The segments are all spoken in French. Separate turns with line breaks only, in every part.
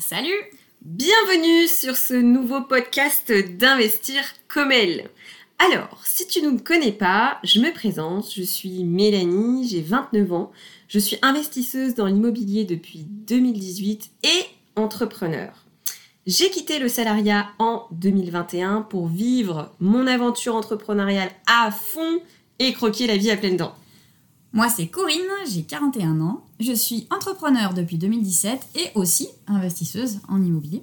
Salut
Bienvenue sur ce nouveau podcast d'Investir comme elle. Alors, si tu ne me connais pas, je me présente, je suis Mélanie, j'ai 29 ans, je suis investisseuse dans l'immobilier depuis 2018 et entrepreneur. J'ai quitté le salariat en 2021 pour vivre mon aventure entrepreneuriale à fond et croquer la vie à pleines dents.
Moi, c'est Corinne, j'ai 41 ans, je suis entrepreneur depuis 2017 et aussi investisseuse en immobilier.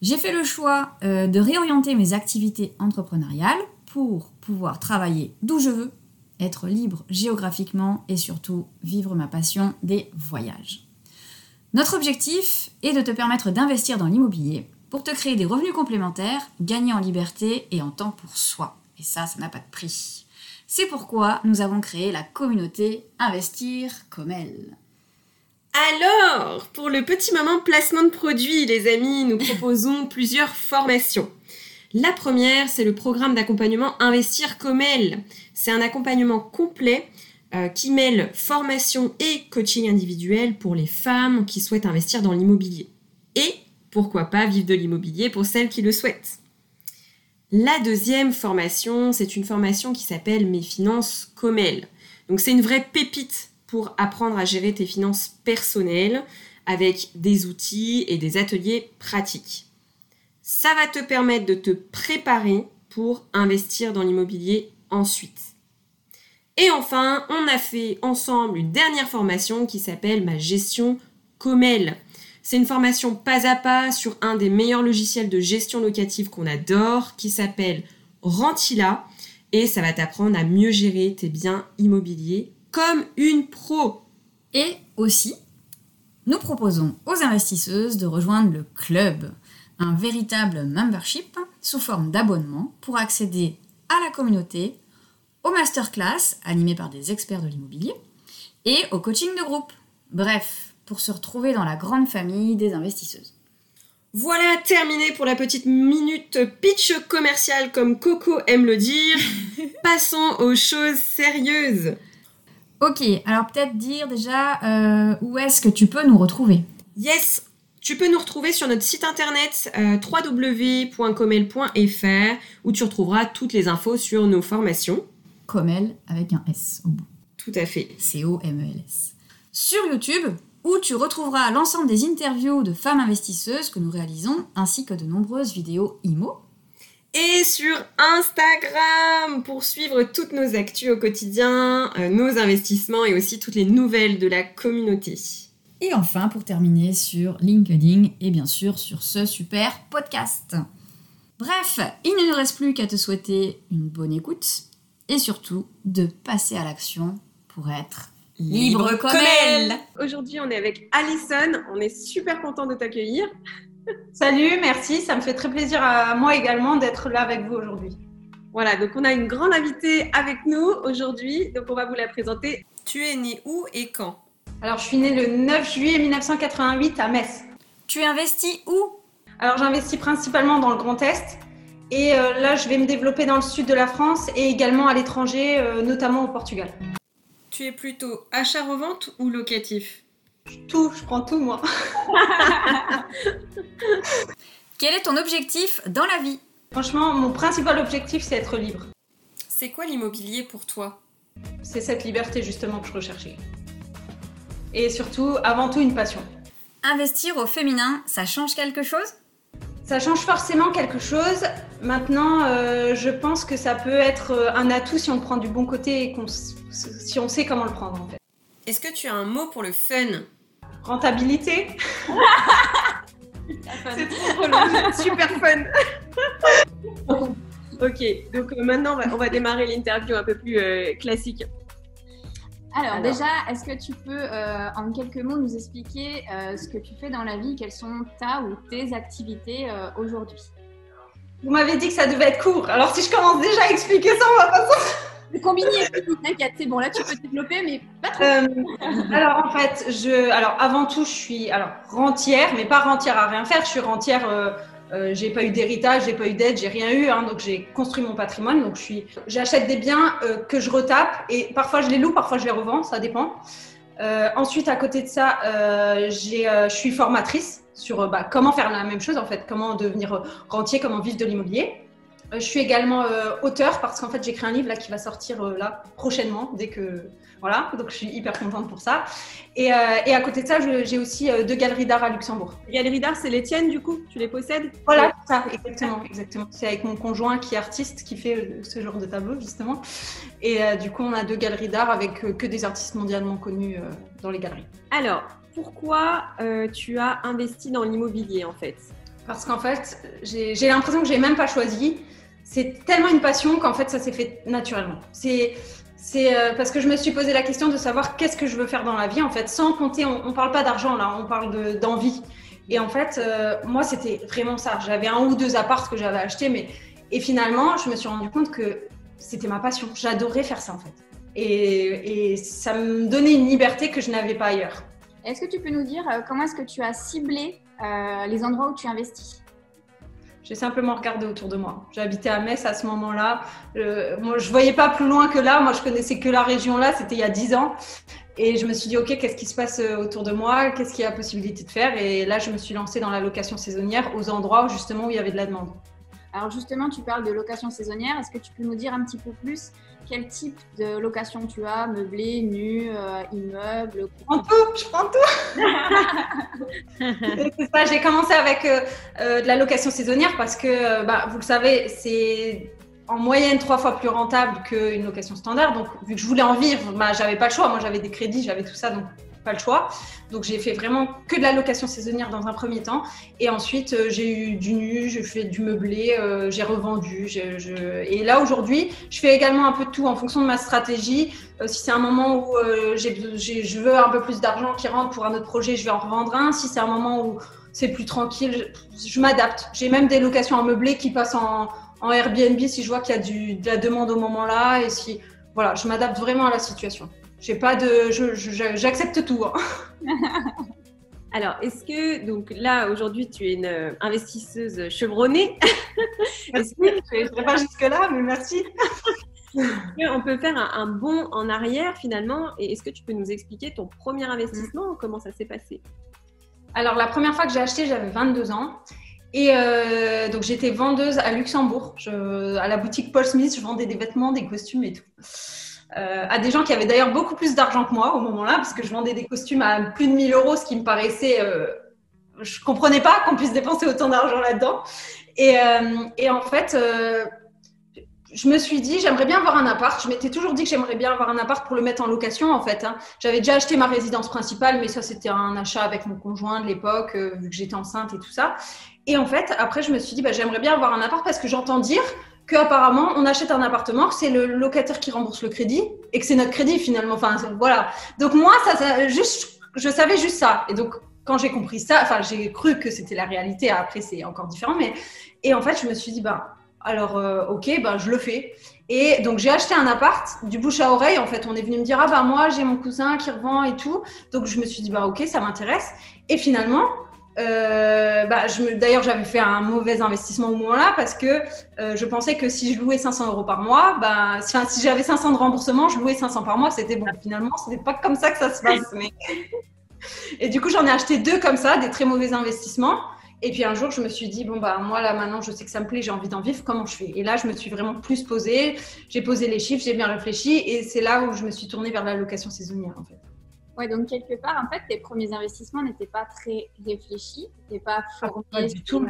J'ai fait le choix euh, de réorienter mes activités entrepreneuriales pour pouvoir travailler d'où je veux, être libre géographiquement et surtout vivre ma passion des voyages. Notre objectif est de te permettre d'investir dans l'immobilier pour te créer des revenus complémentaires, gagner en liberté et en temps pour soi. Et ça, ça n'a pas de prix. C'est pourquoi nous avons créé la communauté Investir comme elle.
Alors, pour le petit moment placement de produits, les amis, nous proposons plusieurs formations. La première, c'est le programme d'accompagnement Investir comme elle. C'est un accompagnement complet euh, qui mêle formation et coaching individuel pour les femmes qui souhaitent investir dans l'immobilier. Et pourquoi pas vivre de l'immobilier pour celles qui le souhaitent. La deuxième formation, c'est une formation qui s'appelle Mes finances comme elles. Donc c'est une vraie pépite pour apprendre à gérer tes finances personnelles avec des outils et des ateliers pratiques. Ça va te permettre de te préparer pour investir dans l'immobilier ensuite. Et enfin, on a fait ensemble une dernière formation qui s'appelle Ma gestion comme elle. C'est une formation pas à pas sur un des meilleurs logiciels de gestion locative qu'on adore, qui s'appelle Rentila, et ça va t'apprendre à mieux gérer tes biens immobiliers comme une pro.
Et aussi, nous proposons aux investisseuses de rejoindre le club, un véritable membership sous forme d'abonnement pour accéder à la communauté, aux masterclass animées par des experts de l'immobilier et au coaching de groupe. Bref, pour se retrouver dans la grande famille des investisseuses.
Voilà, terminé pour la petite minute pitch commercial comme Coco aime le dire. Passons aux choses sérieuses.
Ok, alors peut-être dire déjà euh, où est-ce que tu peux nous retrouver?
Yes, tu peux nous retrouver sur notre site internet euh, www.comel.fr où tu retrouveras toutes les infos sur nos formations.
Comel avec un S au bout.
Tout à fait.
C-O-M-E-L-S. Sur YouTube, où tu retrouveras l'ensemble des interviews de femmes investisseuses que nous réalisons, ainsi que de nombreuses vidéos IMO.
Et sur Instagram pour suivre toutes nos actus au quotidien, euh, nos investissements et aussi toutes les nouvelles de la communauté.
Et enfin, pour terminer, sur LinkedIn et bien sûr sur ce super podcast. Bref, il ne nous reste plus qu'à te souhaiter une bonne écoute et surtout de passer à l'action pour être Libre comme elle.
Aujourd'hui, on est avec Alison. On est super content de t'accueillir.
Salut, merci. Ça me fait très plaisir à moi également d'être là avec vous aujourd'hui.
Voilà, donc on a une grande invitée avec nous aujourd'hui. Donc on va vous la présenter. Tu es née où et quand?
Alors, je suis née le 9 juillet 1988 à Metz.
Tu investis où?
Alors, j'investis principalement dans le Grand Est. Et euh, là, je vais me développer dans le sud de la France et également à l'étranger, euh, notamment au Portugal.
Tu es plutôt achat-revente ou locatif?
Tout, je prends tout moi.
Quel est ton objectif dans la vie?
Franchement, mon principal objectif, c'est être libre.
C'est quoi l'immobilier pour toi?
C'est cette liberté justement que je recherchais. Et surtout, avant tout, une passion.
Investir au féminin, ça change quelque chose?
Ça change forcément quelque chose. Maintenant, euh, je pense que ça peut être euh, un atout si on le prend du bon côté et si on sait comment le prendre en fait.
Est-ce que tu as un mot pour le fun?
Rentabilité.
C'est trop drôle, super fun. ok, donc euh, maintenant on va, démarrer l'interview un peu plus classique.
Alors, déjà, est-ce que tu peux euh, en quelques mots nous expliquer euh, ce que tu fais dans la vie, quelles sont ta ou tes activités euh, aujourd'hui?
Vous m'avez dit que ça devait être court. Alors si je commence déjà à expliquer ça, on va pas
Le combiner, t'inquiète, c'est bon, là tu peux te développer, mais pas trop.
alors en fait, je, alors avant tout, je suis alors rentière, mais pas rentière à rien faire. Je suis rentière euh, j'ai pas eu d'héritage, j'ai pas eu d'aide, j'ai rien eu, hein, donc j'ai construit mon patrimoine. Donc je suis, j'achète des biens euh, que je retape et parfois je les loue, parfois je les revends, ça dépend. ensuite, à côté de ça, je suis formatrice sur bah, comment faire la même chose en fait, comment devenir rentier, comment vivre de l'immobilier. Je suis également auteur parce qu'en fait créé un livre là qui va sortir là prochainement dès que voilà, donc je suis hyper contente pour ça. Et, euh, et à côté de ça, j'ai aussi euh, deux galeries d'art à Luxembourg.
Les galeries d'art, c'est les tiennes du coup? Tu les possèdes?
Voilà, ça, exactement. exactement. C'est avec mon conjoint qui est artiste qui fait euh, ce genre de tableau justement. Et du coup, on a deux galeries d'art avec que des artistes mondialement connus dans les galeries.
Alors, pourquoi tu as investi dans l'immobilier en fait?
Parce qu'en fait, j'ai l'impression que j'ai même pas choisi. C'est tellement une passion qu'en fait, ça s'est fait naturellement. C'est euh, parce que je me suis posé la question de savoir qu'est-ce que je veux faire dans la vie, en fait, sans compter, on ne parle pas d'argent là, on parle d'envie. et en fait, euh, moi, c'était vraiment ça. J'avais un ou deux apparts que j'avais achetés, mais et finalement, je me suis rendu compte que c'était ma passion. J'adorais faire ça, en fait. Et, et, ça me donnait une liberté que je n'avais pas ailleurs.
Est-ce que tu peux nous dire euh, comment est-ce que tu as ciblé les endroits où tu investis
j'ai simplement regardé autour de moi. J'habitais à Metz à ce moment-là. Euh, moi, je voyais pas plus loin que là. Moi, je connaissais que la région là. C'était il y a 10 ans. Et je me suis dit, OK, qu'est-ce qui se passe euh, autour de moi? Qu'est-ce qu'il y a possibilité de faire? Et là, je me suis lancée dans la location saisonnière aux endroits où, justement où il y avait de la demande.
Alors justement, tu parles de location saisonnière. Est-ce que tu peux nous dire un petit peu plus quel type de location tu as Meublé, nu, euh, immeuble
Je prends tout, je prends tout. j'ai commencé avec euh, euh, de la location saisonnière parce que, bah, vous le savez, c'est en moyenne trois fois plus rentable qu'une location standard. Donc, vu que je voulais en vivre, bah, j'avais pas le choix. Moi, j'avais des crédits, j'avais tout ça, donc pas le choix. Donc j'ai fait vraiment que de la location saisonnière dans un premier temps. Et ensuite, euh, j'ai eu du nu, j'ai fait du meublé, euh, j'ai revendu. Et là, aujourd'hui, je fais également un peu de tout en fonction de ma stratégie. Euh, si c'est un moment où je veux un peu plus d'argent qui rentre pour un autre projet, je vais en revendre un. Si c'est un moment où c'est plus tranquille, je, m'adapte. J'ai même des locations en meublé qui passent en, Airbnb si je vois qu'il y a de la demande au moment-là. Et si, voilà, je m'adapte vraiment à la situation. J'ai pas de, j'accepte tout. Hein.
Alors, est-ce que, donc là, aujourd'hui, tu es une euh, investisseuse chevronnée?
Merci, je ne pas jusque-là, mais merci.
on peut faire un, bond en arrière finalement? Et est-ce que tu peux nous expliquer ton premier investissement? Comment ça s'est passé?
Alors, la première fois que j'ai acheté, j'avais 22 ans. Et euh, donc, j'étais vendeuse à Luxembourg, à la boutique Paul Smith. Je vendais des vêtements, des costumes et tout. Euh, à des gens qui avaient d'ailleurs beaucoup plus d'argent que moi au moment-là, parce que je vendais des costumes à plus de 1000 euros, ce qui me paraissait. Euh, je comprenais pas qu'on puisse dépenser autant d'argent là-dedans. Et, euh, et, en fait, euh, je me suis dit, j'aimerais bien avoir un appart. Je m'étais toujours dit que j'aimerais bien avoir un appart pour le mettre en location, en fait. Hein. J'avais déjà acheté ma résidence principale, mais ça, c'était un achat avec mon conjoint de l'époque, vu que j'étais enceinte et tout ça. Et en fait, après, je me suis dit, bah, j'aimerais bien avoir un appart parce que j'entends dire qu'apparemment on achète un appartement, que c'est le locataire qui rembourse le crédit et que c'est notre crédit finalement. Enfin voilà. Donc moi ça, juste, je savais juste ça. Et donc quand j'ai compris ça, enfin j'ai cru que c'était la réalité. Après c'est encore différent, mais et en fait je me suis dit bah alors euh, ok bah je le fais. Et donc j'ai acheté un appart du bouche à oreille. En fait on est venu me dire ah bah moi j'ai mon cousin qui revend et tout. Donc je me suis dit bah ok ça m'intéresse. Et finalement euh, bah, D'ailleurs, j'avais fait un mauvais investissement au moment-là parce que euh, je pensais que si je louais 500 euros par mois, bah, si, si j'avais 500 de remboursement, je louais 500 par mois, c'était bon. Finalement, ce n'est pas comme ça que ça se passe. Mais... Et du coup, j'en ai acheté deux comme ça, des très mauvais investissements. Et puis un jour, je me suis dit, bon, bah, moi, là, maintenant, je sais que ça me plaît, j'ai envie d'en vivre, comment je fais? Et là, je me suis vraiment plus posée, j'ai posé les chiffres, j'ai bien réfléchi, et c'est là où je me suis tournée vers la location saisonnière, en fait.
Ouais, donc quelque part, en fait, tes premiers investissements n'étaient pas très réfléchis, n'étaient pas ah, formés
du tout.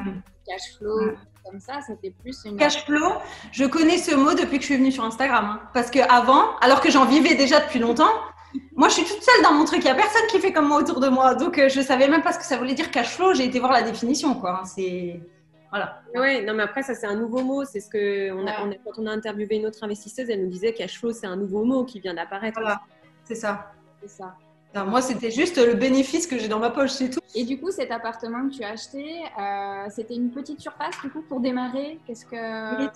cash flow, comme ça, c'était plus une...
Cash flow, je connais ce mot depuis que je suis venue sur Instagram. Hein. parce que avant, alors que j'en vivais déjà depuis longtemps, moi, je suis toute seule dans mon truc. Il n'y a personne qui fait comme moi autour de moi. Donc, euh, je ne savais même pas ce que ça voulait dire cash flow. J'ai été voir la définition, quoi. Hein. C'est... Voilà.
Oui, non, mais après, ça, c'est un nouveau mot. C'est ce que, on a, on a, quand on a interviewé une autre investisseuse, elle nous disait cash flow, c'est un nouveau mot qui vient d'apparaître.
Voilà, c'est ça.
C'est ça
moi, c'était juste le bénéfice que j'ai dans ma poche, c'est tout.
Et du coup, cet appartement que tu as acheté, euh, c'était une petite surface du coup pour démarrer? Qu'est-ce que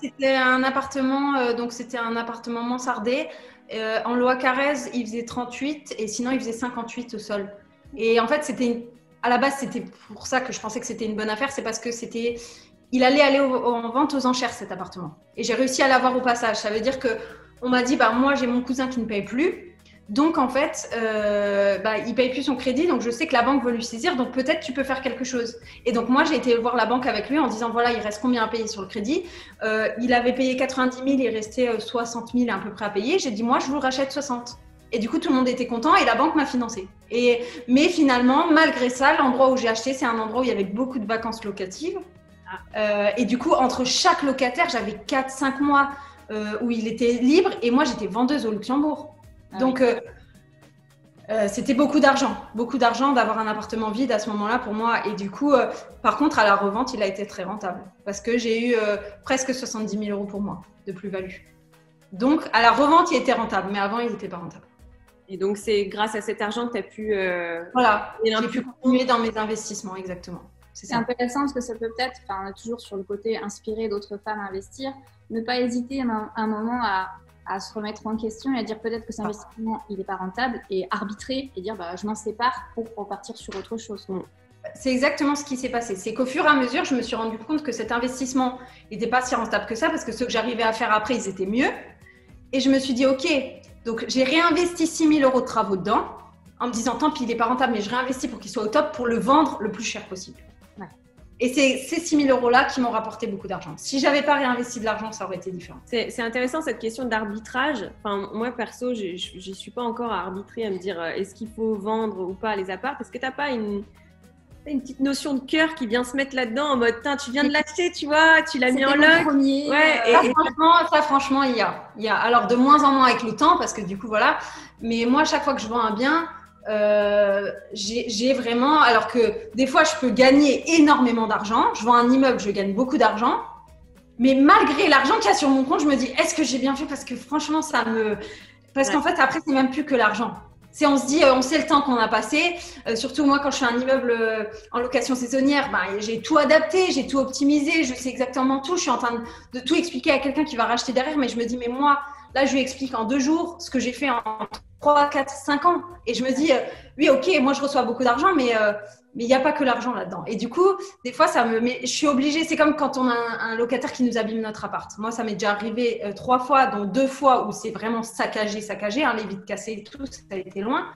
C'était un appartement, euh, donc c'était un appartement mansardé. Euh, en loi Carrez, il faisait 38 et sinon il faisait 58 au sol. Et en fait, c'était à la base, c'était pour ça que je pensais que c'était une bonne affaire, c'est parce que c'était il allait aller en vente aux enchères cet appartement. Et j'ai réussi à l'avoir au passage. Ça veut dire que on m'a dit bah moi j'ai mon cousin qui ne paye plus. Donc en fait, euh, bah, il paye plus son crédit, donc je sais que la banque veut lui saisir, donc peut-être tu peux faire quelque chose. Et donc moi j'ai été voir la banque avec lui en disant voilà il reste combien à payer sur le crédit? Euh, il avait payé 90 000, il restait 60 000 à peu près à payer. J'ai dit moi je vous rachète 60. Et du coup tout le monde était content et la banque m'a financé. Et mais finalement malgré ça l'endroit où j'ai acheté c'est un endroit où il y avait beaucoup de vacances locatives. Euh, et du coup entre chaque locataire j'avais 4-5 mois où il était libre et moi j'étais vendeuse au Luxembourg. Ah Donc, euh, euh, c'était beaucoup d'argent, beaucoup d'argent d'avoir un appartement vide à ce moment-là pour moi. Et du coup, euh, par contre, à la revente, il a été très rentable parce que j'ai eu presque 70 000 euros pour moi de plus-value. Donc, à la revente, il était rentable, mais avant, il n'était pas rentable.
Et donc, c'est grâce à cet argent que tu as pu.
voilà, j'ai pu continuer dans mes investissements, exactement.
C'est intéressant parce que ça peut peut-être, enfin, toujours sur le côté inspirer d'autres femmes à investir, ne pas hésiter à un moment à à se remettre en question et à dire peut-être que cet investissement il n'est pas rentable et arbitrer et dire bah, je m'en sépare pour repartir sur autre chose.
C'est exactement ce qui s'est passé. C'est qu'au fur et à mesure, je me suis rendu compte que cet investissement n'était pas si rentable que ça parce que ceux que j'arrivais à faire après, ils étaient mieux. Et je me suis dit, OK, donc j'ai réinvesti 6 000 euros de travaux dedans en me disant, tant pis, il n'est pas rentable, mais je réinvestis pour qu'il soit au top pour le vendre le plus cher possible. Et c'est ces 6 000 euros-là qui m'ont rapporté beaucoup d'argent. Si j'avais pas réinvesti de l'argent, ça aurait été différent.
C'est intéressant cette question d'arbitrage. Enfin, moi, perso, je suis pas encore à arbitrer, à me dire euh, est-ce qu'il faut vendre ou pas les apparts? Est-ce que tu n'as pas une, une petite notion de cœur qui vient se mettre là-dedans en mode tu viens de l'acheter, tu vois, tu l'as mis en lock.
Premier, ouais, euh, et, franchement, ça, franchement, il y a. Il y a. Alors, de moins en moins avec le temps, parce que du coup, voilà. Mais moi, chaque fois que je vends un bien, euh, j'ai vraiment, alors que des fois je peux gagner énormément d'argent, je vends un immeuble, je gagne beaucoup d'argent, mais malgré l'argent qu'il y a sur mon compte, je me dis est-ce que j'ai bien fait? Parce que franchement, ça me. Parce qu'en fait, après, c'est même plus que l'argent. C'est on se dit, euh, on sait le temps qu'on a passé. Euh, surtout moi, quand je fais un immeuble en location saisonnière, bah, j'ai tout adapté, j'ai tout optimisé, je sais exactement tout. Je suis en train de, de tout expliquer à quelqu'un qui va racheter derrière, mais je me dis, mais moi, là, je lui explique en deux jours ce que j'ai fait en 3, 4, 5 ans. Et je me dis, euh, oui, ok, moi je reçois beaucoup d'argent, mais euh, mais il n'y a pas que l'argent là-dedans. Et du coup, des fois, ça me, mais je suis obligée. C'est comme quand on a un, locataire qui nous abîme notre appart. Moi, ça m'est déjà arrivé euh, trois fois, dont deux fois où c'est vraiment saccagé, saccagé, hein, les vitres cassées et tout, ça a été loin.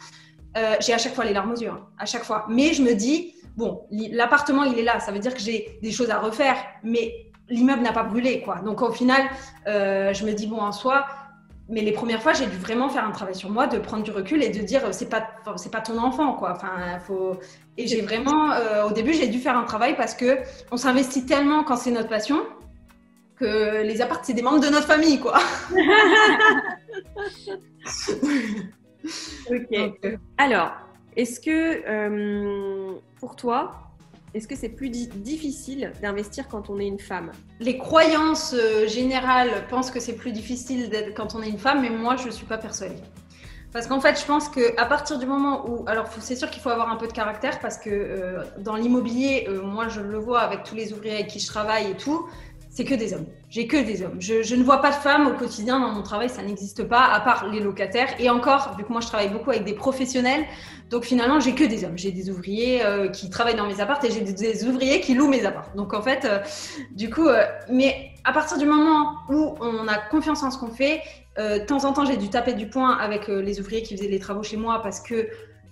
j'ai à chaque fois les larmes aux yeux, hein, à chaque fois. Mais je me dis, bon, l'appartement, il est là. Ça veut dire que j'ai des choses à refaire, mais l'immeuble n'a pas brûlé, quoi. Donc au final, je me dis, bon, en soi, mais les premières fois, j'ai dû vraiment faire un travail sur moi, de prendre du recul et de dire c'est pas c'est pas ton enfant quoi. Enfin, faut et j'ai vraiment euh, au début j'ai dû faire un travail parce que on s'investit tellement quand c'est notre passion que les apparts c'est des membres de notre famille quoi.
ok. Euh, Alors, est-ce que euh, pour toi, est-ce que c'est plus difficile d'investir quand on est une femme?
Les croyances euh, générales pensent que c'est plus difficile quand on est une femme, mais moi, je ne suis pas persuadée. Parce qu'en fait, je pense qu'à partir du moment où... Alors, c'est sûr qu'il faut avoir un peu de caractère parce que euh, dans l'immobilier, euh, moi, je le vois avec tous les ouvriers avec qui je travaille et tout, c'est que des hommes. J'ai que des hommes. Je, je, ne vois pas de femmes au quotidien dans mon travail, ça n'existe pas, à part les locataires. Et encore, vu que moi je travaille beaucoup avec des professionnels, donc finalement j'ai que des hommes. J'ai des ouvriers euh, qui travaillent dans mes appartes et j'ai des, ouvriers qui louent mes appartes. Donc en fait, euh, du coup, euh, mais à partir du moment où on a confiance en ce qu'on fait, de temps en temps j'ai dû taper du poing avec les ouvriers qui faisaient les travaux chez moi parce que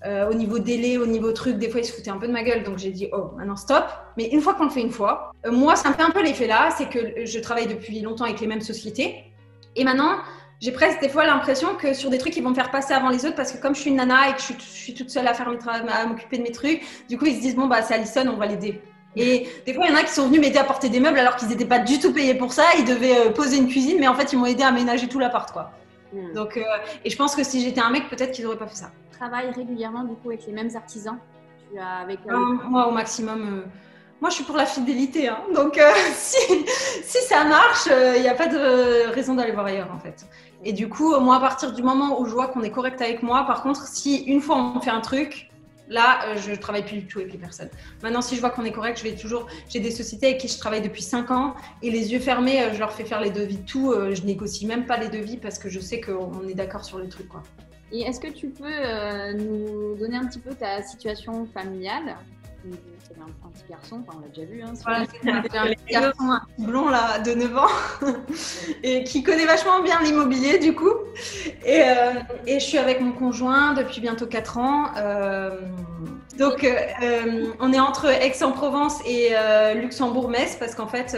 au niveau délai, au niveau truc, des fois, ils se foutaient un peu de ma gueule. Donc, j'ai dit, oh, maintenant, stop. Mais une fois qu'on le fait une fois, moi, ça me fait un peu l'effet là. C'est que je travaille depuis longtemps avec les mêmes sociétés. Et maintenant, j'ai presque des fois l'impression que sur des trucs, ils vont me faire passer avant les autres parce que comme je suis une nana et que je suis, toute seule à, faire à m'occuper de mes trucs, du coup, ils se disent, bon, bah, c'est Alison, on va l'aider. Et des fois, il y en a qui sont venus m'aider à porter des meubles alors qu'ils n'étaient pas du tout payés pour ça. Ils devaient euh, poser une cuisine, mais en fait, ils m'ont aidé à aménager tout l'appart, quoi. Hmm. Donc, et je pense que si j'étais un mec, peut-être qu'ils n'auraient pas fait ça
travailles régulièrement du coup avec les mêmes artisans? Tu as avec,
euh, Moi, au maximum. Euh, moi, je suis pour la fidélité. Hein. Donc, euh, si, si, ça marche, il n'y a pas de raison d'aller voir ailleurs, en fait. Et du coup, moi, à partir du moment où je vois qu'on est correct avec moi, par contre, si une fois on fait un truc, là, je travaille plus du tout avec les personnes. Maintenant, si je vois qu'on est correct, je vais toujours. J'ai des sociétés avec qui je travaille depuis 5 ans et les yeux fermés, je leur fais faire les devis, tout. Je négocie même pas les devis parce que je sais qu'on est d'accord sur le truc, quoi.
Et est-ce que tu peux euh, nous donner un petit peu ta situation familiale? C'est un, un petit garçon, enfin on l'a déjà vu. Hein,
Voilà, un petit garçon un petit blond là, de 9 ans, et qui connaît vachement bien l'immobilier du coup. Et, euh, et je suis avec mon conjoint depuis bientôt 4 ans. Euh, donc euh, on est entre Aix-en-Provence et Luxembourg-Metz parce qu'en fait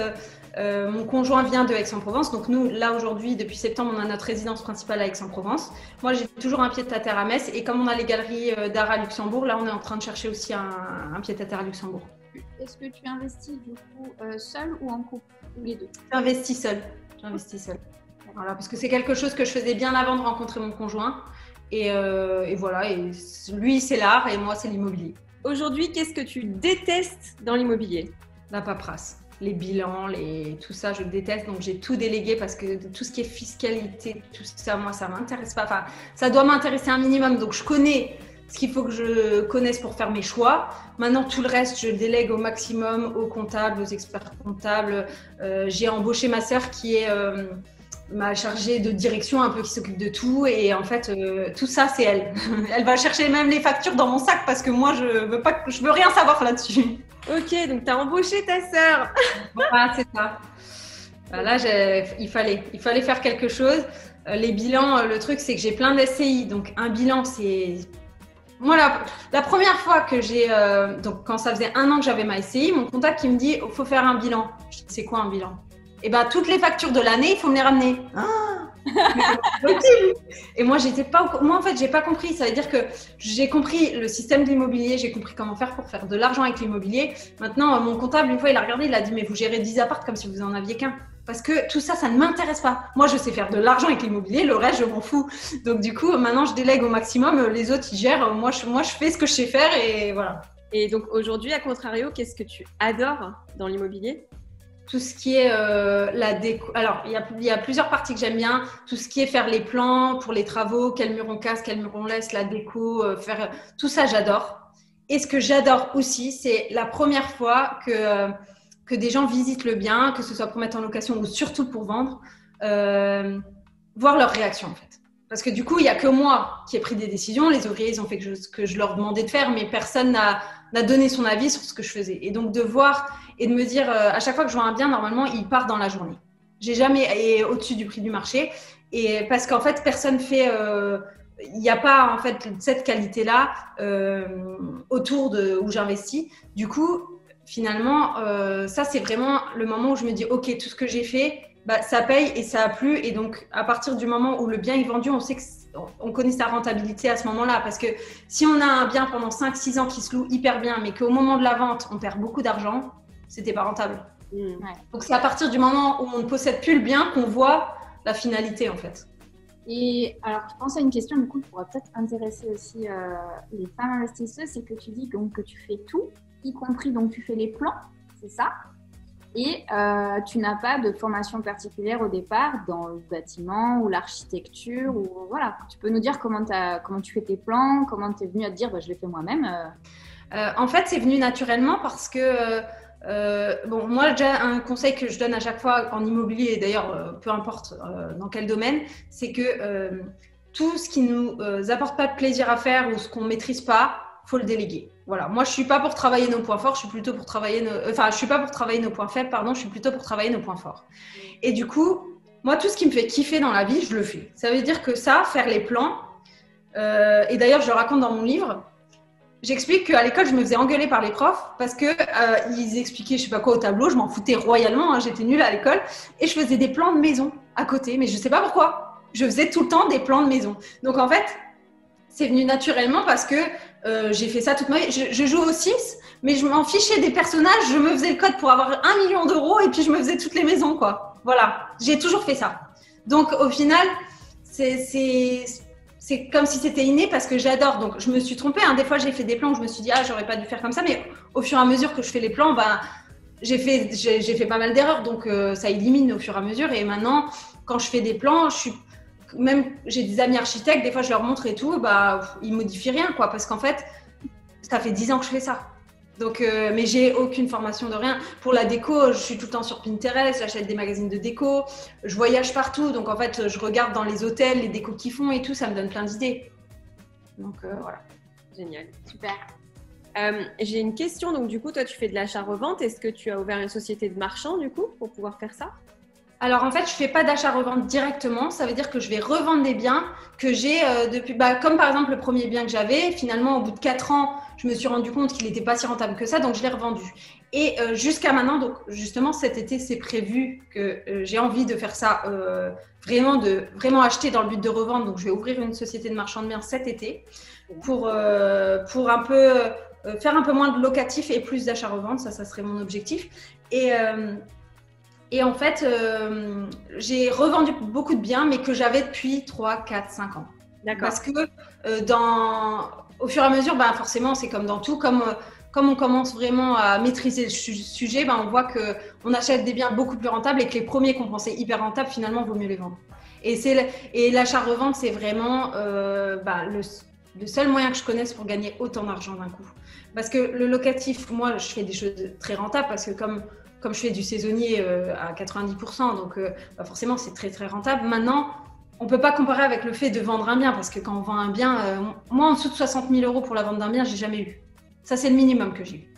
euh, mon conjoint vient de Aix-en-Provence. Donc nous, là aujourd'hui, depuis septembre, on a notre résidence principale à Aix-en-Provence. Moi, j'ai toujours un pied de terre à Metz. Et comme on a les galeries euh, d'art à Luxembourg, là, on est en train de chercher aussi un, un pied de terre à Luxembourg.
Est-ce que tu investis du coup euh, seul ou en couple Ou les deux?
J'investis seule. J'investis seule. Voilà, parce que c'est quelque chose que je faisais bien avant de rencontrer mon conjoint. Et, euh, et voilà, et lui, c'est l'art et moi, c'est l'immobilier.
Aujourd'hui, qu'est-ce que tu détestes dans l'immobilier?
La paperasse, les bilans, tout ça, je déteste. Donc, j'ai tout délégué parce que tout ce qui est fiscalité, tout ça, moi, ça m'intéresse pas. Enfin, ça doit m'intéresser un minimum. Donc, je connais ce qu'il faut que je connaisse pour faire mes choix. Maintenant, tout le reste, je délègue au maximum aux comptables, aux experts comptables. Euh, j'ai embauché ma sœur qui est euh, ma chargée de direction, un peu qui s'occupe de tout. Et en fait, euh, tout ça, c'est elle. elle va chercher même les factures dans mon sac parce que moi, je veux pas, je veux rien savoir là-dessus.
Ok, donc tu as embauché ta sœur.
Voilà, c'est ça. Là, il fallait, il fallait faire quelque chose. Euh, Les bilans, euh, le truc, c'est que j'ai plein d'SCI. Donc, un bilan, c'est. Moi, la, la première fois que j'ai. euh, donc, quand ça faisait un an que j'avais ma SCI, mon contact qui me dit il faut faire un bilan. C'est quoi un bilan? Et ben toutes les factures de l'année, il faut me les ramener. Ah. Et moi, j'étais pas. Moi, en fait, j'ai pas compris. Ça veut dire que j'ai compris le système de l'immobilier, j'ai compris comment faire pour faire de l'argent avec l'immobilier. Maintenant, euh, mon comptable, une fois, il a regardé, il a dit Mais vous gérez 10 apparts comme si vous en aviez qu'un. Parce que tout ça, ça ne m'intéresse pas. Moi, je sais faire de l'argent avec l'immobilier, le reste, je m'en fous. Donc, du coup, maintenant, je délègue au maximum. Les autres, ils gèrent. Moi, je, moi, je fais ce que je sais faire et voilà.
Et donc aujourd'hui, à contrario, qu'est-ce que tu adores dans l'immobilier?
Tout ce qui est euh, la déco. Alors, il y, a, plusieurs parties que j'aime bien. Tout ce qui est faire les plans pour les travaux, quel mur on casse, quel mur on laisse, la déco, euh, faire. Tout ça, j'adore. Et ce que j'adore aussi, c'est la première fois que. euh, que des gens visitent le bien, que ce soit pour mettre en location ou surtout pour vendre, euh, voir leur réaction en fait. Parce que du coup, il n'y a que moi qui ai pris des décisions. Les ouvriers, ils ont fait ce que je leur demandais de faire, mais personne n'a donné son avis sur ce que je faisais. Et donc de voir et de me dire, euh, à chaque fois que je vois un bien, normalement, il part dans la journée. J'ai jamais au-dessus du prix du marché. Et parce qu'en fait, personne fait. euh, il n'y a pas en fait cette qualité-là euh, autour de où j'investis. Du coup, finalement, ça c'est vraiment le moment où je me dis, ok, tout ce que j'ai fait, bah, ça paye et ça a plu. Et donc, à partir du moment où le bien est vendu, on sait que on connaît sa rentabilité à ce moment-là. Parce que si on a un bien pendant 5-6 ans qui se loue hyper bien, mais qu'au moment de la vente, on perd beaucoup d'argent, c'était pas rentable.
Hmm.
Donc, c'est à partir du moment où on ne possède plus le bien qu'on voit la finalité en fait.
Et alors, je pense à une question du coup qui pourrait peut-être intéresser aussi euh, les femmes investisseuses, c'est que tu dis donc que tu fais tout, y compris donc tu fais les plans, c'est ça? Et euh, tu n'as pas de formation particulière au départ dans le bâtiment ou l'architecture ou voilà. Tu peux nous dire comment, t'as- comment tu fais tes plans, comment tu es venu à te dire bah, je les fais moi-même. euh?
Euh, en fait, c'est venu naturellement parce que, euh, bon, moi, déjà, un conseil que je donne à chaque fois en immobilier, et d'ailleurs, euh, peu importe euh, dans quel domaine, c'est que tout ce qui nous apporte pas de plaisir à faire ou ce qu'on maîtrise pas, faut le déléguer. Voilà. Moi, je suis pas pour travailler nos points forts, je suis plutôt pour travailler nos, enfin, je suis pas pour travailler nos points faibles, pardon, je suis plutôt pour travailler nos points forts. Et du coup, moi, tout ce qui me fait kiffer dans la vie, je le fais. Ça veut dire que ça, faire les plans, et d'ailleurs, je le raconte dans mon livre, J'explique qu'à l'école, je me faisais engueuler par les profs parce que euh, ils expliquaient je sais pas quoi au tableau, je m'en foutais royalement, hein, j'étais nulle à l'école et je faisais des plans de maison à côté, mais je sais pas pourquoi. Je faisais tout le temps des plans de maison. Donc en fait, c'est venu naturellement parce que euh, j'ai fait ça toute ma vie. Je, je joue au 6, mais je m'en fichais des personnages, je me faisais le code pour avoir un million d'euros et puis je me faisais toutes les maisons quoi. Voilà, j'ai toujours fait ça. Donc au final, c'est c'est comme si c'était inné parce que j'adore. Donc, je me suis trompée. hein. Des fois, j'ai fait des plans où je me suis dit, ah, j'aurais pas dû faire comme ça. Mais au fur et à mesure que je fais les plans, bah, j'ai fait, j'ai fait pas mal d'erreurs. Donc, euh, ça élimine au fur et à mesure. Et maintenant, quand je fais des plans. Même, j'ai des amis architectes, des fois, je leur montre et tout, bah, ils modifient rien, quoi. Parce qu'en fait, ça fait 10 ans que je fais ça. Donc, euh, mais j'ai aucune formation de rien. Pour la déco, je suis tout le temps sur Pinterest, j'achète des magazines de déco, je voyage partout. Donc, en fait, je regarde dans les hôtels les décos qu'ils font et tout, ça me donne plein d'idées. Donc, euh, voilà.
Génial.
Super.
Euh, J'ai une question. Donc, du coup, toi, tu fais de l'achat-revente. Est-ce que tu as ouvert une société de marchand, du coup, pour pouvoir faire ça?
Alors, en fait, je fais pas d'achat-revente directement. Ça veut dire que je vais revendre des biens que j'ai depuis. Bah, comme par exemple le premier bien que j'avais. Finalement, au bout de 4 ans, je me suis rendu compte qu'il n'était pas si rentable que ça. Donc, je l'ai revendu. Et euh, jusqu'à maintenant, donc justement cet été, c'est prévu que euh, j'ai envie de faire ça, euh, vraiment de vraiment acheter dans le but de revendre. Donc je vais ouvrir une société de marchand de biens cet été pour pour un peu faire un peu moins de locatif et plus d'achat-revente. Ça, ça serait mon objectif. Et et en fait, j'ai revendu beaucoup de biens, mais que j'avais depuis 3, 4, 5 ans.
D'accord.
Parce que dans, au fur et à mesure, bah, forcément, c'est comme dans tout, comme comme on commence vraiment à maîtriser le sujet, ben on voit que on achète des biens beaucoup plus rentables et que les premiers qu'on pensait hyper rentables, finalement, vaut mieux les vendre. Et, et l'achat-revente, c'est vraiment euh, ben, le, seul moyen que je connaisse pour gagner autant d'argent d'un coup. Parce que le locatif, moi, je fais des choses très rentables parce que comme, comme je fais du saisonnier euh, à 90%, donc euh, ben, forcément, c'est très, très rentable. Maintenant, on ne peut pas comparer avec le fait de vendre un bien parce que quand on vend un bien, euh, moi, en dessous de 60 000 euros pour la vente d'un bien, j'ai jamais eu. Ça, c'est le minimum que j'ai eu.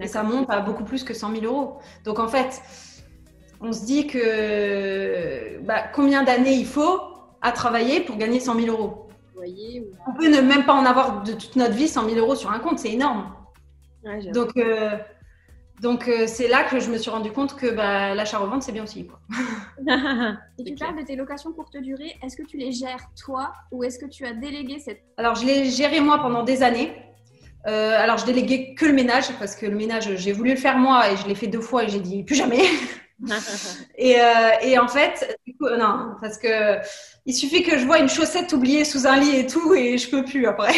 Et ça monte à beaucoup plus que 100 000 euros. Donc, en fait, on se dit que bah, combien d'années il faut à travailler pour gagner 100 000 euros? On peut ne même pas en avoir de toute notre vie 100 000 euros sur un compte, c'est énorme. Ouais, donc, euh, donc euh, c'est là que je me suis rendu compte que bah, l'achat-revente, c'est bien aussi. Quoi.
Et tu parles de tes locations courte durée, est-ce que tu les gères toi ou est-ce que tu as délégué cette...
Alors, je l'ai géré moi pendant des années. Euh, alors, je déléguais que le ménage parce que le ménage, j'ai voulu le faire moi et je l'ai fait deux fois et j'ai dit plus jamais. et, euh, et, en fait, du coup, non, parce que il suffit que je vois une chaussette oubliée sous un lit et tout et je peux plus après.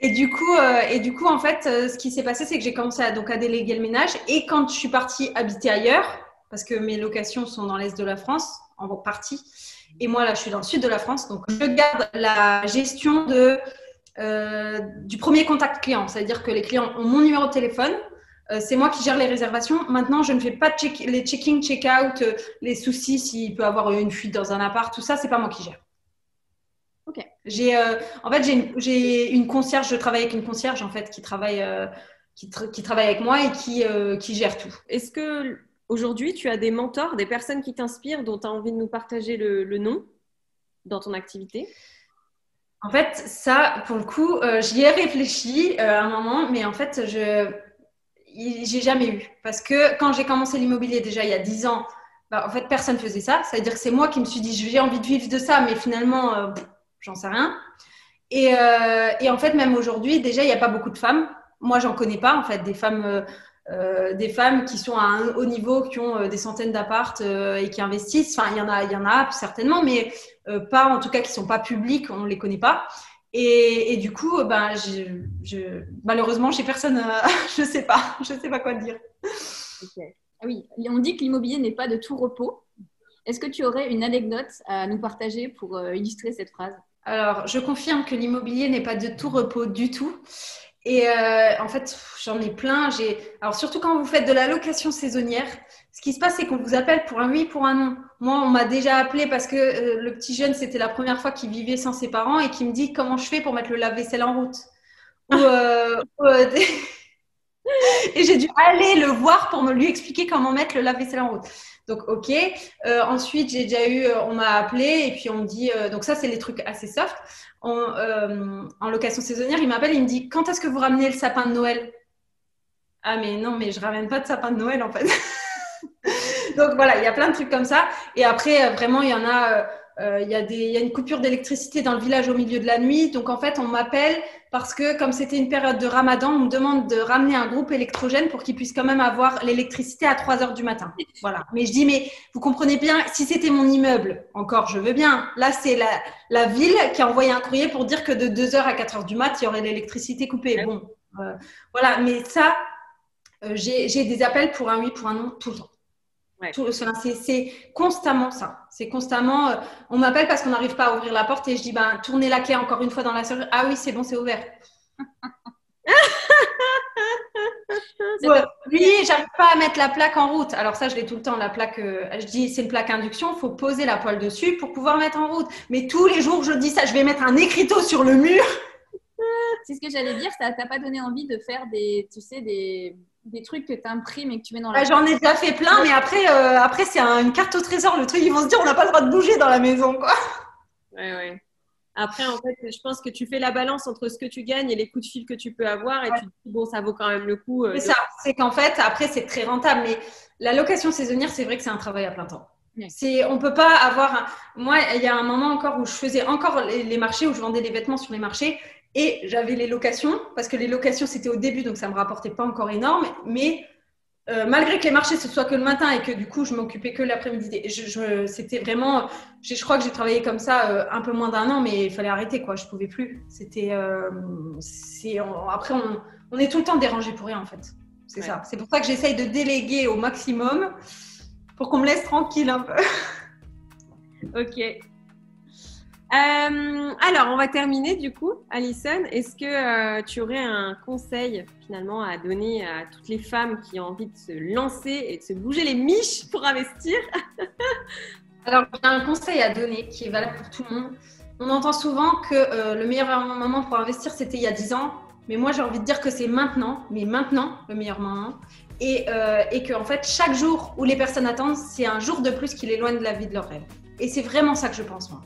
Et du coup, euh, et du coup, en fait, euh, ce qui s'est passé, c'est que j'ai commencé à, donc, à déléguer le ménage et quand je suis partie habiter ailleurs, parce que mes locations sont dans l'est de la France en partie, et moi là, je suis dans le sud de la France, donc je garde la gestion de euh, du premier contact client. C'est-à-dire que les clients ont mon numéro de téléphone. Euh, c'est moi qui gère les réservations. Maintenant, je ne fais pas check les check-in, check-out, euh, les soucis s'il peut avoir une fuite dans un appart, tout ça, c'est pas moi qui gère.
Ok.
J'ai, en fait, j'ai une, concierge. Je travaille avec une concierge en fait qui travaille, qui, qui, travaille avec moi et qui, qui gère tout.
Est-ce que aujourd'hui, tu as des mentors, des personnes qui t'inspirent, dont tu as envie de nous partager le, le nom dans ton activité?
En fait, ça, pour le coup, euh, j'y ai réfléchi euh, à un moment, mais en fait, je j'ai jamais eu. Parce que quand j'ai commencé l'immobilier déjà il y a 10 ans, bah, en fait, personne faisait ça. C'est-à-dire que c'est moi qui me suis dit, j'ai envie de vivre de ça, mais finalement, euh, j'en sais rien. Et, et, en fait, même aujourd'hui, déjà, il n'y a pas beaucoup de femmes. Moi, j'en connais pas, en fait, des femmes euh, des femmes qui sont à un haut niveau, qui ont euh, des centaines d'appartes euh, et qui investissent. Enfin, il y en a, y en a certainement, mais pas en tout cas qui sont pas publics, on les connaît pas. Et, du coup, ben, je, je, malheureusement, chez personne, je sais pas, je sais pas quoi dire.
Ah oui, on dit que l'immobilier n'est pas de tout repos. Est-ce que tu aurais une anecdote à nous partager pour illustrer cette phrase?
Alors, je confirme que l'immobilier n'est pas de tout repos du tout. Et euh, en fait, j'en ai plein. J'ai alors surtout quand vous faites de la location saisonnière, ce qui se passe, c'est qu'on vous appelle pour un oui, pour un non. Moi, on m'a déjà appelé parce que euh, le petit jeune, c'était la première fois qu'il vivait sans ses parents et qui me dit comment je fais pour mettre le lave-vaisselle en route? Ou, euh, et j'ai dû aller le voir pour me lui expliquer comment mettre le lave-vaisselle en route. Donc, ok. Euh, ensuite, j'ai déjà eu, on m'a appelé et puis on me dit, donc ça, c'est les trucs assez soft en, euh, location saisonnière, il m'appelle, il me dit quand est-ce que vous ramenez le sapin de Noël? Ah mais non, mais je ramène pas de sapin de Noël en fait. Donc voilà, il y a plein de trucs comme ça. Et après, euh, vraiment, il y en a. Euh, il, y a des, il y a une coupure d'électricité dans le village au milieu de la nuit. Donc en fait, on m'appelle parce que comme c'était une période de ramadan, on me demande de ramener un groupe électrogène pour qu'ils puissent quand même avoir l'électricité à 3 heures du matin. Voilà. Mais je dis, mais vous comprenez bien, si c'était mon immeuble, encore, je veux bien. Là, c'est la, la ville qui a envoyé un courrier pour dire que de 2 heures à 4 heures du mat, il y aurait l'électricité coupée. Bon, euh, voilà. Mais ça, euh, j'ai des appels pour un oui, pour un non, tout le temps. C'est constamment ça. C'est constamment. Euh, on m'appelle parce qu'on n'arrive pas à ouvrir la porte et je dis ben tournez la clé encore une fois dans la serrure. Ah oui, c'est bon, c'est ouvert. Oui, j'arrive pas à mettre la plaque en route. Alors ça, je l'ai tout le temps. La plaque, euh, je dis c'est une plaque induction. Il faut poser la poêle dessus pour pouvoir mettre en route. Mais tous les jours, je dis ça. Je vais mettre un écriteau sur le mur.
c'est ce que j'allais dire. Ça t'a pas donné envie de faire des, tu sais, des, des trucs que tu imprimes et que tu mets dans la.
Bah, J'en ai déjà fait plein, mais après, euh, après c'est un- une carte au trésor. Le truc, ils vont se dire, on n'a pas le droit de bouger dans la maison, quoi.
Ouais, ouais. Après, en fait, je pense que tu fais la balance entre ce que tu gagnes et les coups de fil que tu peux avoir et tu te dis, bon, ça vaut quand même le coup. euh,
C'est
de-
ça. C'est qu'en fait, après, c'est très rentable, mais la location saisonnière, c'est vrai que c'est un travail à plein temps.
Ouais.
C'est, on peut pas avoir. un- Moi, il y a un moment encore où je faisais encore les, les marchés, où je vendais des vêtements sur les marchés, et j'avais les locations, parce que les locations c'était au début, donc ça me rapportait pas encore énorme, mais euh, malgré que les marchés ce soit que le matin et que du coup je m'occupais que l'après-midi, je, je- c'était vraiment. Je, je crois que j'ai travaillé comme ça euh, un peu moins d'un an, mais il fallait arrêter quoi, je pouvais plus. C'était. euh, après, on, on est tout le temps dérangé pour rien en fait. C'est
Ouais.
ça. C'est pour ça que j'essaye de déléguer au maximum pour qu'on me laisse tranquille un peu.
Ok. Euh, alors, on va terminer du coup, Alison. Est-ce que euh, tu aurais un conseil finalement à donner à toutes les femmes qui ont envie de se lancer et de se bouger les miches pour investir?
Alors, j'ai un conseil à donner qui est valable pour tout le monde. On entend souvent que euh, le meilleur moment pour investir, c'était il y a 10 ans. Mais moi, j'ai envie de dire que c'est maintenant, mais maintenant, le meilleur moment. Et, et que, en fait, chaque jour où les personnes attendent, c'est un jour de plus qui l'éloigne de la vie de leur rêve. Et c'est vraiment ça que je pense, moi.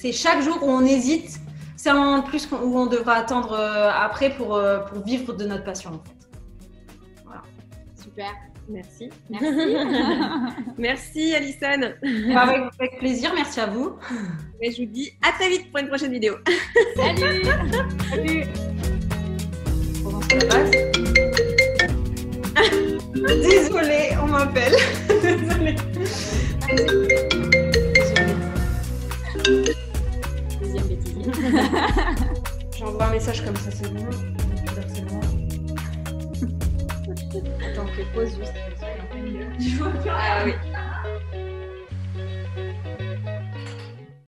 C'est chaque jour où on hésite, c'est un moment de plus qu'on- où on devra attendre euh, après pour, euh, pour vivre de notre passion, en fait.
Super.
Merci.
Merci.
Merci, Alison.
Avec, avec plaisir, merci à vous.
Et je vous dis à très vite pour une prochaine vidéo.
Salut.
Salut Comment ça passe Désolée, on m'appelle. Désolée. Désolée. J'envoie un message comme ça, c'est bon. C'est bon.
Attends, juste.
Je plus rien.
Ah oui.